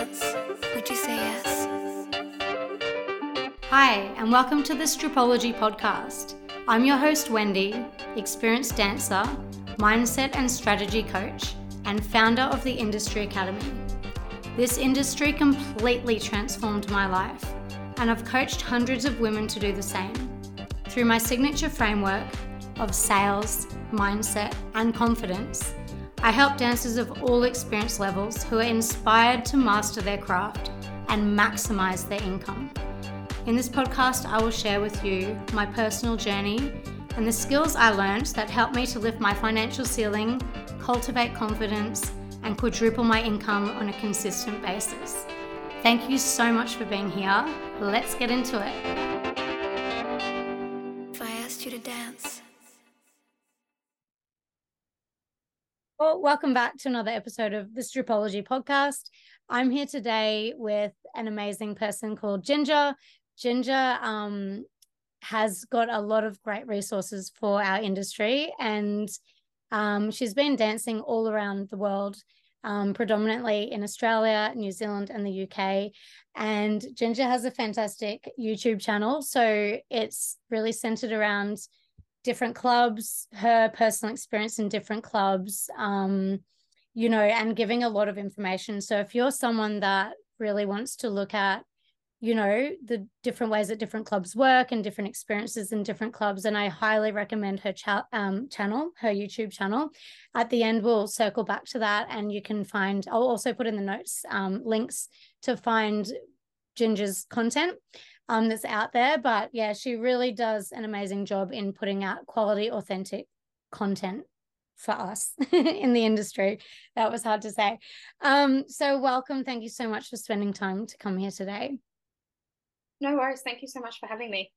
would you say yes? Hi, and welcome to the Stripology podcast. I'm your host, Wendy, experienced dancer, mindset and strategy coach, and founder of the Industry Academy. This industry completely transformed my life, and I've coached hundreds of women to do the same. Through my signature framework of sales, mindset, and confidence, I help dancers of all experience levels who are inspired to master their craft and maximize their income. In this podcast, I will share with you my personal journey and the skills I learned that helped me to lift my financial ceiling, cultivate confidence, and quadruple my income on a consistent basis. Thank you so much for being here. Let's get into it. Welcome back to another episode of the Stripology podcast. I'm here today with an amazing person called Ginger. Ginger um, has got a lot of great resources for our industry, and um, she's been dancing all around the world, um, predominantly in Australia, New Zealand, and the UK. And Ginger has a fantastic YouTube channel. So it's really centered around different clubs, her personal experience in different clubs, um, you know, and giving a lot of information. So if you're someone that really wants to look at, you know, the different ways that different clubs work and different experiences in different clubs, and I highly recommend her cha- um, channel, her YouTube channel. At the end, we'll circle back to that, and you can find. I'll also put in the notes um, links to find Ginger's content um, that's out there. But yeah, she really does an amazing job in putting out quality, authentic content for us in the industry. That was hard to say. Um, so welcome. Thank you so much for spending time to come here today. No worries. Thank you so much for having me.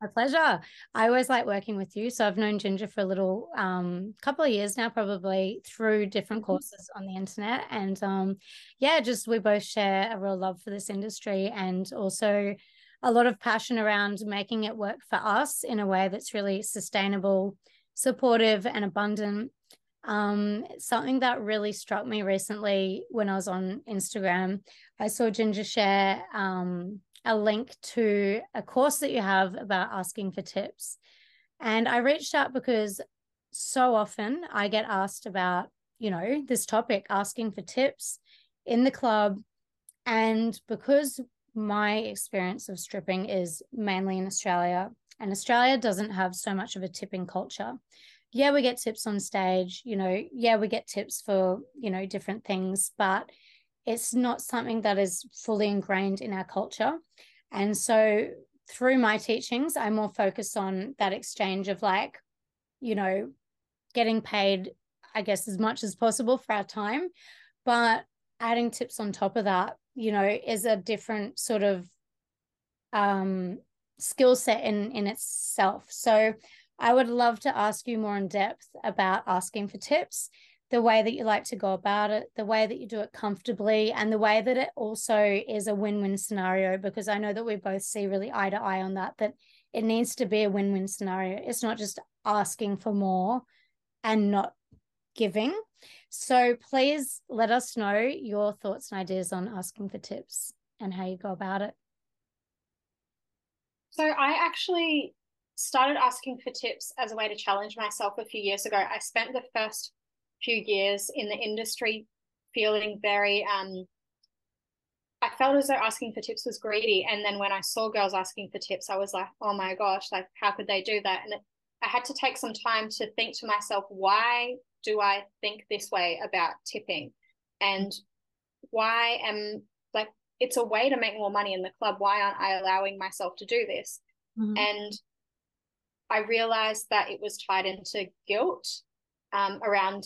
My pleasure. I always like working with you. So I've known Ginger for a little um couple of years now, probably through different Mm-hmm. courses on the internet. And um yeah, just we both share a real love for this industry and also a lot of passion around making it work for us in a way that's really sustainable, supportive, and abundant. Um, something that really struck me recently when I was on Instagram, I saw Ginger share um, a link to a course that you have about asking for tips. And I reached out because so often I get asked about, you know, this topic, asking for tips in the club. And because my experience of stripping is mainly in Australia, and Australia doesn't have so much of a tipping culture. Yeah, we get tips on stage, you know, yeah, we get tips for, you know, different things, but it's not something that is fully ingrained in our culture. And so through my teachings, I'm more focused on that exchange of like, you know, getting paid, I guess, as much as possible for our time, but adding tips on top of that, you know, is a different sort of um skill set in in itself. So I would love to ask you more in depth about asking for tips, the way that you like to go about it, the way that you do it comfortably, and the way that it also is a win-win scenario because I know that we both see really eye to eye on that that it needs to be a win-win scenario. It's not just asking for more and not giving. So please let us know your thoughts and ideas on asking for tips and how you go about it. So, I actually started asking for tips as a way to challenge myself a few years ago. I spent the first few years in the industry feeling very, um, I felt as though asking for tips was greedy. And then when I saw girls asking for tips, I was like, oh my gosh, like, how could they do that? And I had to take some time to think to myself, why do I think this way about tipping? And why am like it's a way to make more money in the club. Why aren't I allowing myself to do this? Mhm. And I realized that it was tied into guilt um, around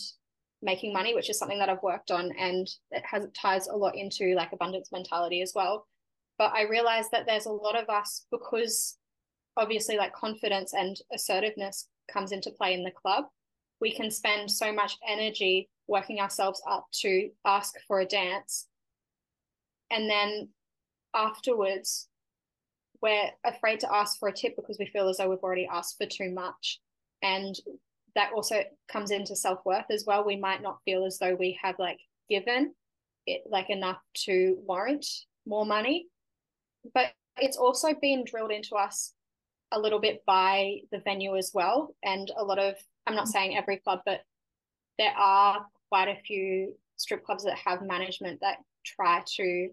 making money, which is something that I've worked on, and it has ties a lot into like abundance mentality as well. But I realized that there's a lot of us because obviously like confidence and assertiveness comes into play in the club. We can spend so much energy working ourselves up to ask for a dance. And then afterwards we're afraid to ask for a tip because we feel as though we've already asked for too much. And that also comes into self-worth as well. We might not feel as though we have like given it like enough to warrant more money. But it's also been drilled into us a little bit by the venue as well. And a lot of, I'm not saying every club, but there are quite a few strip clubs that have management that try to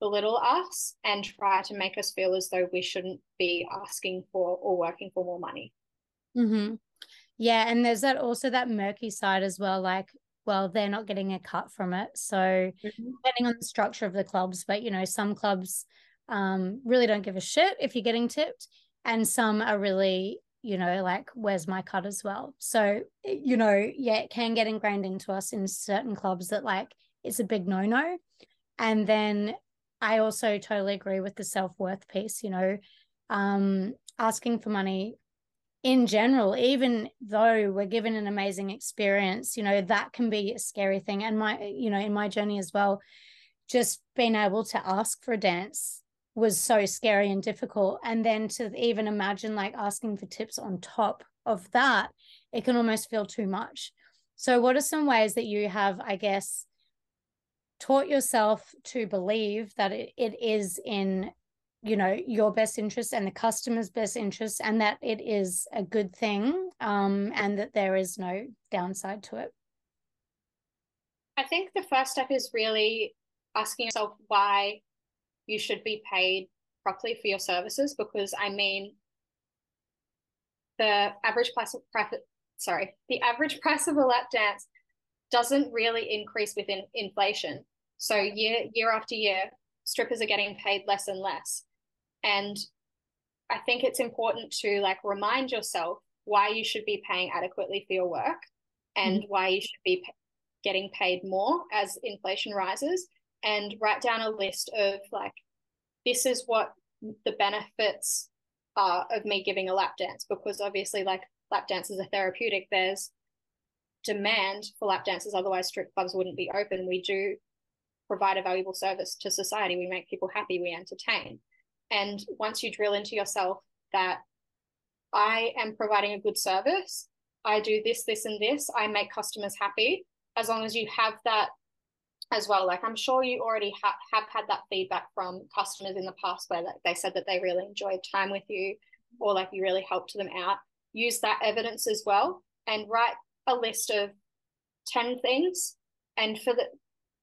belittle us and try to make us feel as though we shouldn't be asking for or working for more money. Mm-hmm. Yeah, and there's that also that murky side as well. Like, well, they're not getting a cut from it. So mm-hmm. depending on the structure of the clubs, but you know, some clubs um really don't give a shit if you're getting tipped, and some are really, you know, like, where's my cut as well. So you know, yeah, it can get ingrained into us in certain clubs that like it's a big no-no. And then I also totally agree with the self-worth piece, you know, um, asking for money in general, even though we're given an amazing experience, you know, that can be a scary thing. And my, you know, in my journey as well, just being able to ask for a dance was so scary and difficult. And then to even imagine like asking for tips on top of that, it can almost feel too much. So, what are some ways that you have, I guess, taught yourself to believe that it, it is in you know your best interest and the customer's best interest and that it is a good thing um, and that there is no downside to it i think the first step is really asking yourself why you should be paid properly for your services because i mean the average price of sorry the average price of a lap dance doesn't really increase within inflation. So year year after year strippers are getting paid less and less. And I think it's important to like remind yourself why you should be paying adequately for your work and mm-hmm. why you should be p- getting paid more as inflation rises and write down a list of like this is what the benefits are of me giving a lap dance because obviously like lap dances are therapeutic. There's demand for lap dances otherwise strip clubs wouldn't be open. We do provide a valuable service to society. We make people happy. We entertain. And once you drill into yourself that I am providing a good service, I do this, this, and this, I make customers happy, as long as you have that as well. Like I'm sure you already ha- have had that feedback from customers in the past where like, they said that they really enjoyed time with you or like you really helped them out. Use that evidence as well and write a list of 10 things. And for the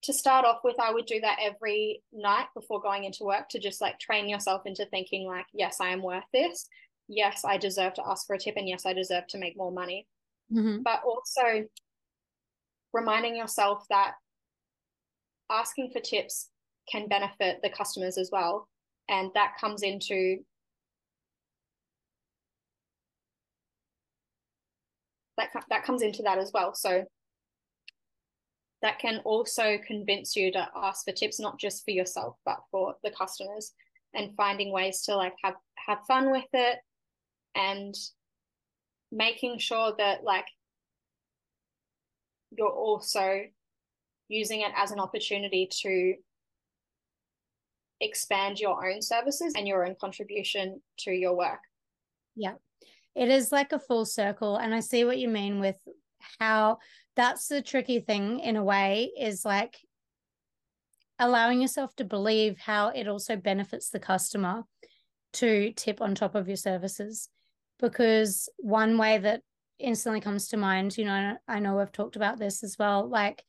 to start off with, I would do that every night before going into work to just like train yourself into thinking, like, yes, I am worth this. Yes, I deserve to ask for a tip. And yes, I deserve to make more money. Mm-hmm. But also reminding yourself that asking for tips can benefit the customers as well. And that comes into that, that comes into that as well. So that can also convince you to ask for tips not just for yourself but for the customers and finding ways to like have have fun with it and making sure that like you're also using it as an opportunity to expand your own services and your own contribution to your work. Yeah. It is like a full circle and i see what you mean with how that's the tricky thing in a way is like allowing yourself to believe how it also benefits the customer to tip on top of your services. Because one way that instantly comes to mind you know i know i've talked about this as well like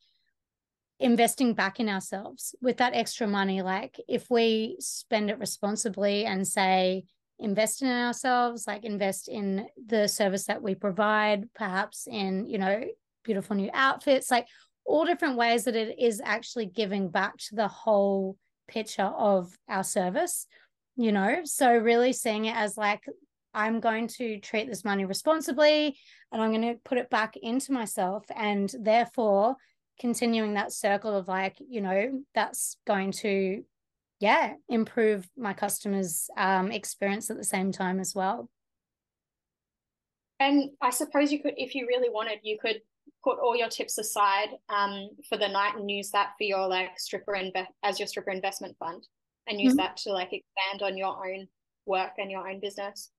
investing back in ourselves with that extra money. Like if we spend it responsibly and say invest in ourselves like invest in the service that we provide perhaps in you know beautiful new outfits like all different ways that it is actually giving back to the whole picture of our service you know? So really seeing it as like i'm going to treat this money responsibly and i'm going to put it back into myself and therefore continuing that circle of like you know that's going to yeah improve my customers um, experience at the same time as well. And i suppose you could if you really wanted you could put all your tips aside um, for the night and use that for your like stripper inve- as your stripper investment fund and use mm-hmm. that to like expand on your own work and your own business.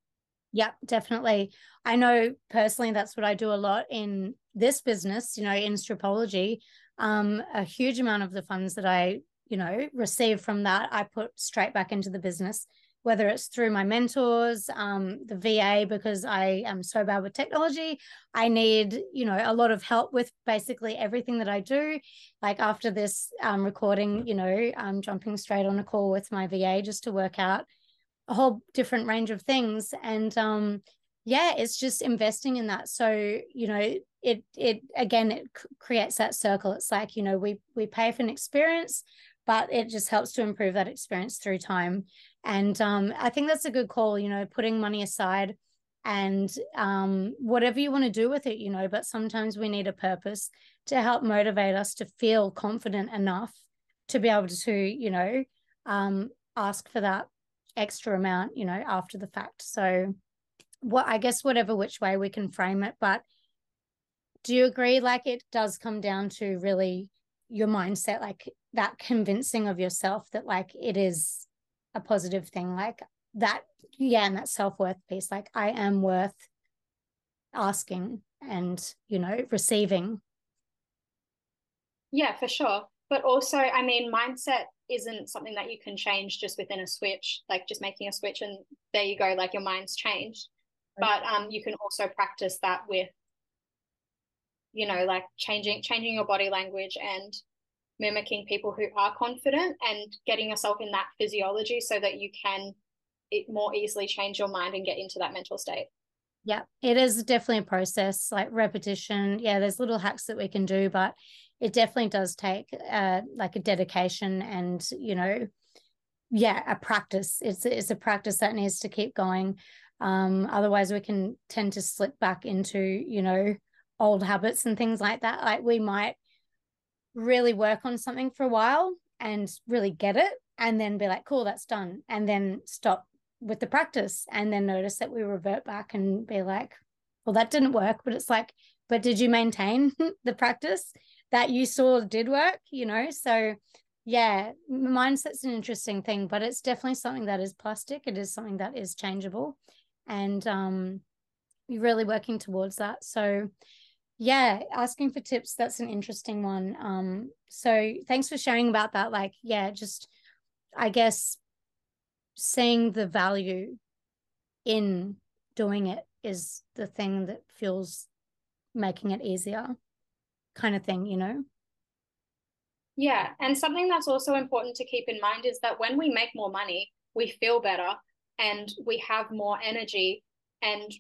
Yeah definitely. I know personally that's what i do a lot in this business you know in stripology um, a huge amount of the funds that I, you know, receive from that, I put straight back into the business, whether it's through my mentors, um, the VA, because I am so bad with technology. I need, you know, a lot of help with basically everything that I do. Like after this um, recording, you know, I'm jumping straight on a call with my VA just to work out a whole different range of things. And um, yeah, it's just investing in that. So, you know, it it again it creates that circle. It's like you know we we pay for an experience but it just helps to improve that experience through time. And um, i think that's a good call you know putting money aside and um, whatever you want to do with it you know but sometimes we need a purpose to help motivate us to feel confident enough to be able to you know um, ask for that extra amount you know after the fact. So what i guess whatever which way we can frame it but do you agree? Like it does come down to really your mindset like that convincing of yourself that like it is a positive thing like that yeah and that self-worth piece like i am worth asking and you know receiving. Yeah for sure. But also i mean mindset isn't something that you can change just within a switch like just making a switch and there you go like your mind's changed. But um you can also practice that with you know like changing changing your body language and mimicking people who are confident and getting yourself in that physiology so that you can it more easily change your mind and get into that mental state. Yeah it is definitely a process like repetition. Yeah there's little hacks that we can do but it definitely does take uh like a dedication and you know yeah a practice. It's it's a practice that needs to keep going um otherwise we can tend to slip back into you know old habits and things like that. Like we might really work on something for a while and really get it and then be like, cool, that's done. And then stop with the practice and then notice that we revert back and be like, well, that didn't work. But it's like, but did you maintain the practice that you saw did work? You know, so yeah, mindset's an interesting thing, but it's definitely something that is plastic. It is something that is changeable. And um, you're really working towards that. So yeah asking for tips that's an interesting one. Um so thanks for sharing about that. Like yeah just i guess seeing the value in doing it is the thing that feels making it easier kind of thing you know? Yeah and something that's also important to keep in mind is that when we make more money we feel better and we have more energy and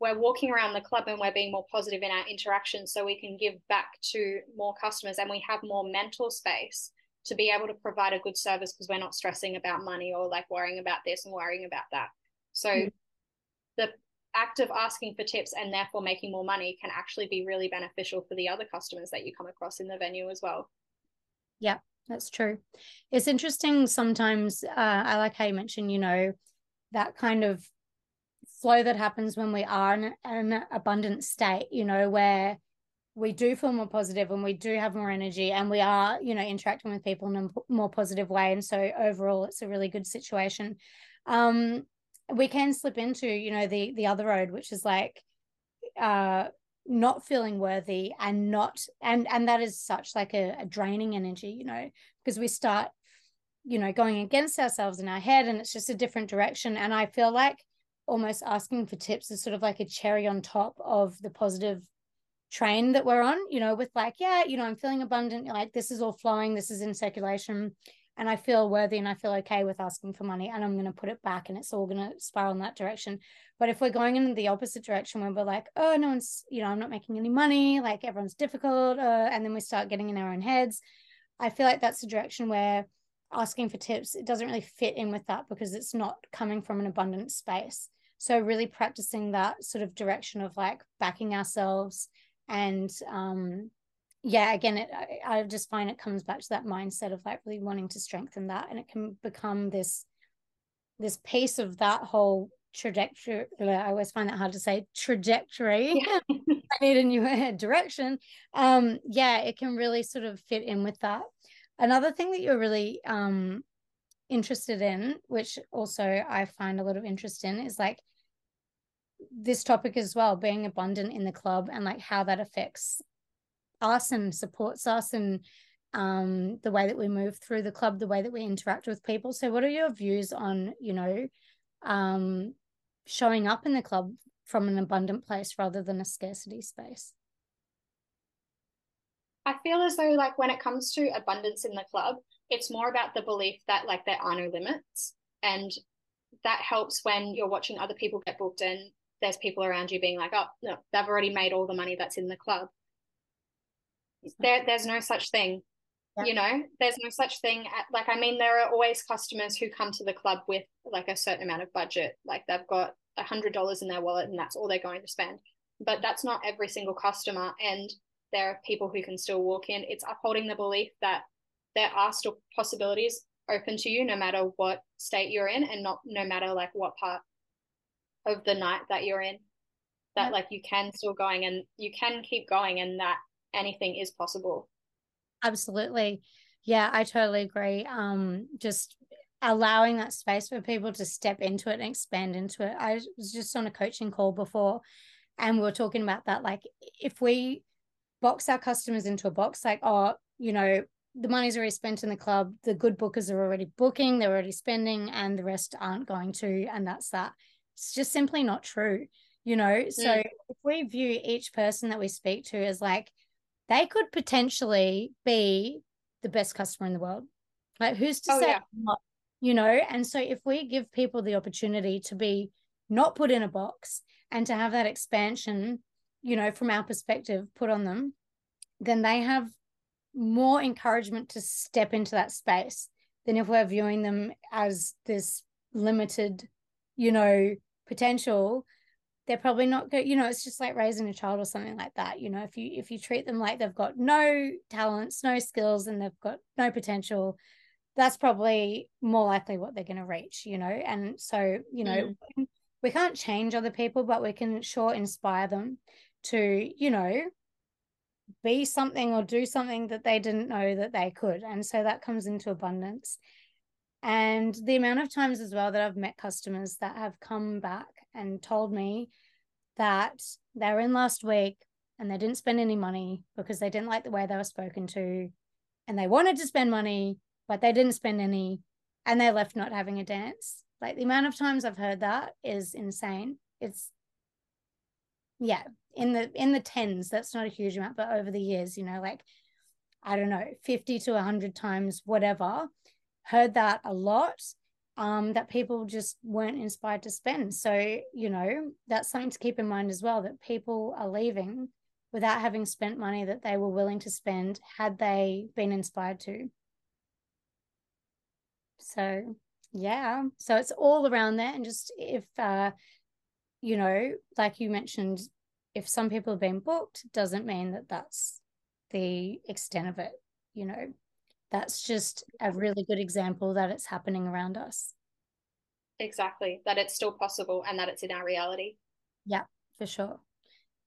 we're walking around the club and we're being more positive in our interactions so we can give back to more customers and we have more mental space to be able to provide a good service because we're not stressing about money or like worrying about this and worrying about that. So mm-hmm. the act of asking for tips and therefore making more money can actually be really beneficial for the other customers that you come across in the venue as well. Yeah that's true it's interesting sometimes uh, i like how you mentioned you know that kind of flow that happens when we are in an abundant state, you know, where we do feel more positive and we do have more energy and we are, you know, interacting with people in a more positive way. And so overall, it's a really good situation. Um, we can slip into, you know, the the other road, which is like uh not feeling worthy and not and and that is such like a, a draining energy, you know, because we start you know going against ourselves in our head and it's just a different direction. And i feel like almost asking for tips is sort of like a cherry on top of the positive train that we're on, you know, with like, yeah, you know, I'm feeling abundant, like this is all flowing, this is in circulation, and I feel worthy and I feel okay with asking for money, and I'm going to put it back and it's all going to spiral in that direction. But if we're going in the opposite direction where we're like, oh, no one's, you know, I'm not making any money, like everyone's difficult, uh, and then we start getting in our own heads, I feel like that's the direction where asking for tips, it doesn't really fit in with that because it's not coming from an abundant space. So really practicing that sort of direction of like backing ourselves and um yeah again it I, I just find it comes back to that mindset of like really wanting to strengthen that and it can become this this piece of that whole trajectory i always find that hard to say trajectory. Yeah. i need a new direction. Um yeah it can really sort of fit in with that. Another thing that you're really um interested in, which also I find a lot of interest in, is like this topic as well, being abundant in the club and like how that affects us and supports us and um, the way that we move through the club, the way that we interact with people. So, what are your views on, you know, um, showing up in the club from an abundant place rather than a scarcity space? I feel as though, like, when it comes to abundance in the club, it's more about the belief that, like, there are no limits. And that helps when you're watching other people get booked and there's people around you being like, oh, no, they've already made all the money that's in the club. There, there's no such thing you know? There's no such thing at, like i mean there are always customers who come to the club with like a certain amount of budget like they've got a hundred dollars in their wallet and that's all they're going to spend. But that's not every single customer and there are people who can still walk in. It's upholding the belief that there are still possibilities open to you no matter what state you're in and not no matter like what part of the night that you're in that yeah. like you can still going and you can keep going and that anything is possible Absolutely. Yeah, I totally agree. Um, just allowing that space for people to step into it and expand into it. I was just on a coaching call before and we were talking about that. Like, if we box our customers into a box, like, oh, you know, the money's already spent in the club, the good bookers are already booking, they're already spending, and the rest aren't going to. And that's that. It's just simply not true, you know? Mm. So if we view each person that we speak to as like, they could potentially be the best customer in the world. Like who's to oh, say yeah. not, you know? And so if we give people the opportunity to be not put in a box and to have that expansion, you know, from our perspective put on them, then they have more encouragement to step into that space than if we're viewing them as this limited, you know, potential they're probably not good you know it's just like raising a child or something like that you know if you if you treat them like they've got no talents no skills and they've got no potential that's probably more likely what they're going to reach you know and so you know mm. we can't change other people but we can sure inspire them to you know be something or do something that they didn't know that they could and so that comes into abundance and the amount of times as well that I've met customers that have come back and told me that they were in last week and they didn't spend any money because they didn't like the way they were spoken to and they wanted to spend money, but they didn't spend any and they left not having a dance. Like the amount of times I've heard that is insane. It's yeah, in the in the tens, that's not a huge amount, but over the years, you know, like I don't know, 50 to 100 times, whatever, heard that a lot um, that people just weren't inspired to spend. So, you know, that's something to keep in mind as well that people are leaving without having spent money that they were willing to spend had they been inspired to. So, yeah. So it's all around that. And just if, uh, you know, like you mentioned, if some people have been booked, doesn't mean that that's the extent of it. You know, that's just a really good example that it's happening around us. Exactly, that it's still possible and that it's in our reality. Yeah, for sure.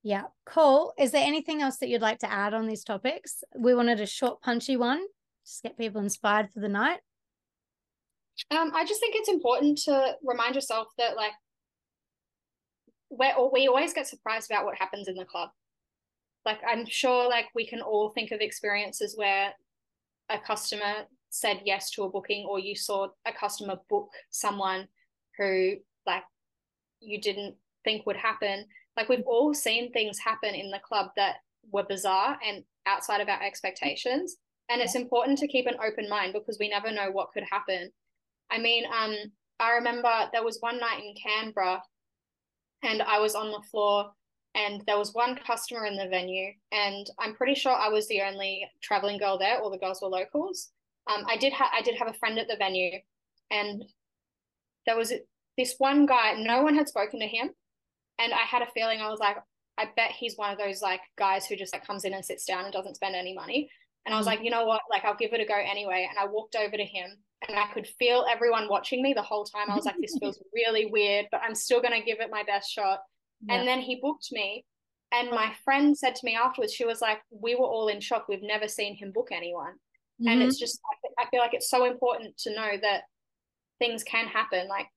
Yeah, cool. Is there anything else that you'd like to add on these topics? We wanted a short, punchy one, just get people inspired for the night. Um, I just think it's important to remind yourself that like we we always get surprised about what happens in the club. Like I'm sure like we can all think of experiences where a customer said yes to a booking or you saw a customer book someone who like you didn't think would happen like we've all seen things happen in the club that were bizarre and outside of our expectations. And it's important to keep an open mind because we never know what could happen. I mean um i remember there was one night in canberra and i was on the floor and there was one customer in the venue and i'm pretty sure i was the only traveling girl there all the girls were locals. Um, i did have i did have a friend at the venue and there was this one guy no one had spoken to him and i had a feeling i was like i bet he's one of those like guys who just like comes in and sits down and doesn't spend any money. And i was mm. like you know what? Like i'll give it a go anyway. And i walked over to him and i could feel everyone watching me the whole time. I was like this feels really weird but i'm still going to give it my best shot yeah. And then he booked me. And my friend said to me afterwards, she was like, We were all in shock. We've never seen him book anyone. Mm-hmm. And it's just, I feel like it's so important to know that things can happen. Like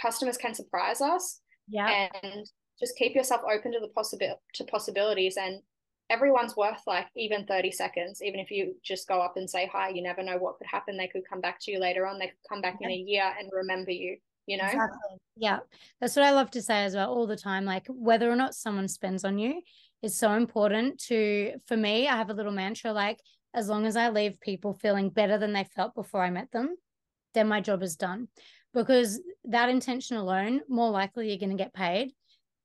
customers can surprise us. Yeah. And just keep yourself open to the possible to possibilities and everyone's worth like even 30 seconds even if you just go up and say hi you never know what could happen they could come back to you later on they could come back yeah. in a year and remember you you know? Exactly. yeah. That's what i love to say as well all the time like whether or not someone spends on you is so important to for me i have a little mantra like as long as i leave people feeling better than they felt before i met them then my job is done. Because that intention alone more likely you're going to get paid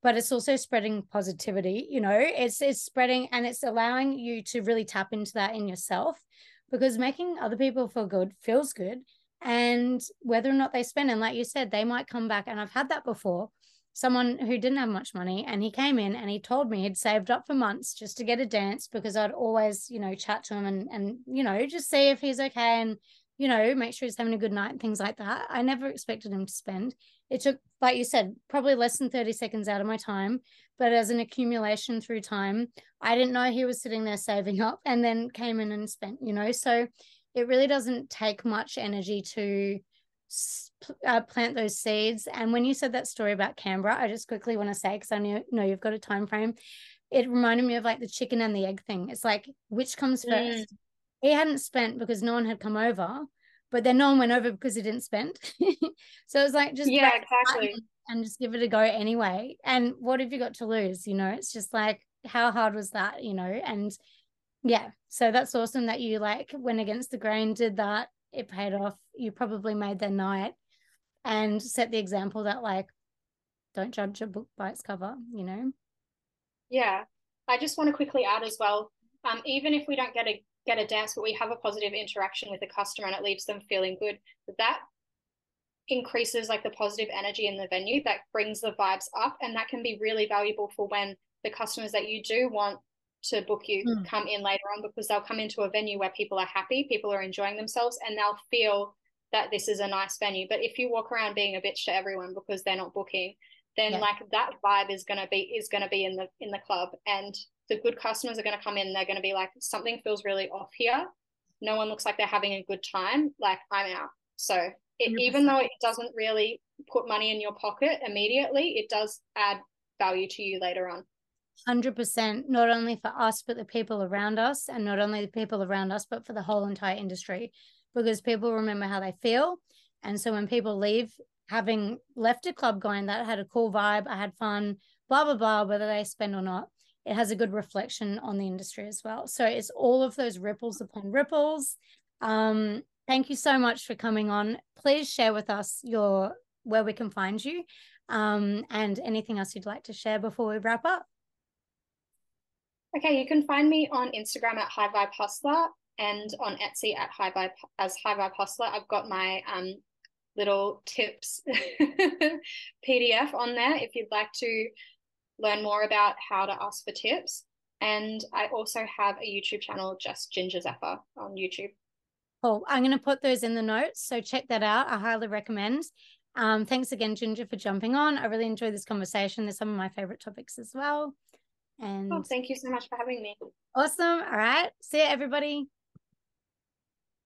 but it's also spreading positivity you know? It's it's spreading and it's allowing you to really tap into that in yourself because making other people feel good feels good and whether or not they spend and like you said they might come back. And i've had that before. Someone who didn't have much money and he came in and he told me he'd saved up for months just to get a dance because i'd always you know chat to him and and you know just see if he's okay and you know make sure he's having a good night and things like that. I never expected him to spend. It took like you said probably less than 30 seconds out of my time. But as an accumulation through time i didn't know he was sitting there saving up and then came in and spent you know? So it really doesn't take much energy to uh, plant those seeds and when you said that story about canberra i just quickly want to say because i know, know you've got a time frame it reminded me of like the chicken and the egg thing it's like which comes first mm. he hadn't spent because no one had come over but then no one went over because he didn't spend. so it was like just yeah, exactly, and just give it a go anyway. And what have you got to lose? You know, it's just like how hard was that? You know, and yeah, so that's awesome that you like went against the grain, did that. It paid off. You probably made their night and set the example that like don't judge a book by its cover. You know. Yeah, I just want to quickly add as well. Um, even if we don't get a get a dance, but we have a positive interaction with the customer and it leaves them feeling good, that increases like the positive energy in the venue that brings the vibes up and that can be really valuable for when the customers that you do want to book you mm. come in later on because they'll come into a venue where people are happy people are enjoying themselves and they'll feel that this is a nice venue. But if you walk around being a bitch to everyone because they're not booking then yeah. like that vibe is going to be is going to be in the in the club. And the good customers are going to come in they're going to be like something feels really off here. No one looks like they're having a good time. Like i'm out. So it, even though it doesn't really put money in your pocket immediately it does add value to you later on 100% not only for us but the people around us and not only the people around us but for the whole entire industry because people remember how they feel and so when people leave having left a club going that had a cool vibe i had fun blah blah blah whether they spend or not it has a good reflection on the industry as well. So it's all of those ripples upon ripples. Um, thank you so much for coming on. Please share with us your where we can find you um, and anything else you'd like to share before we wrap up. Okay, you can find me on Instagram at High Vibe Hustler and on Etsy at High Vibe as High Vibe Hustler. I've got my um, little tips PDF on there if you'd like to learn more about how to ask for tips. And I also have a YouTube channel, just Ginger Zephyr on YouTube. Cool. I'm going to put those in the notes. So check that out. I highly recommend. Um, thanks again, Ginger, for jumping on. I really enjoyed this conversation. There's some of my favorite topics as well. And oh, thank you so much for having me. Awesome. All right. See you, everybody.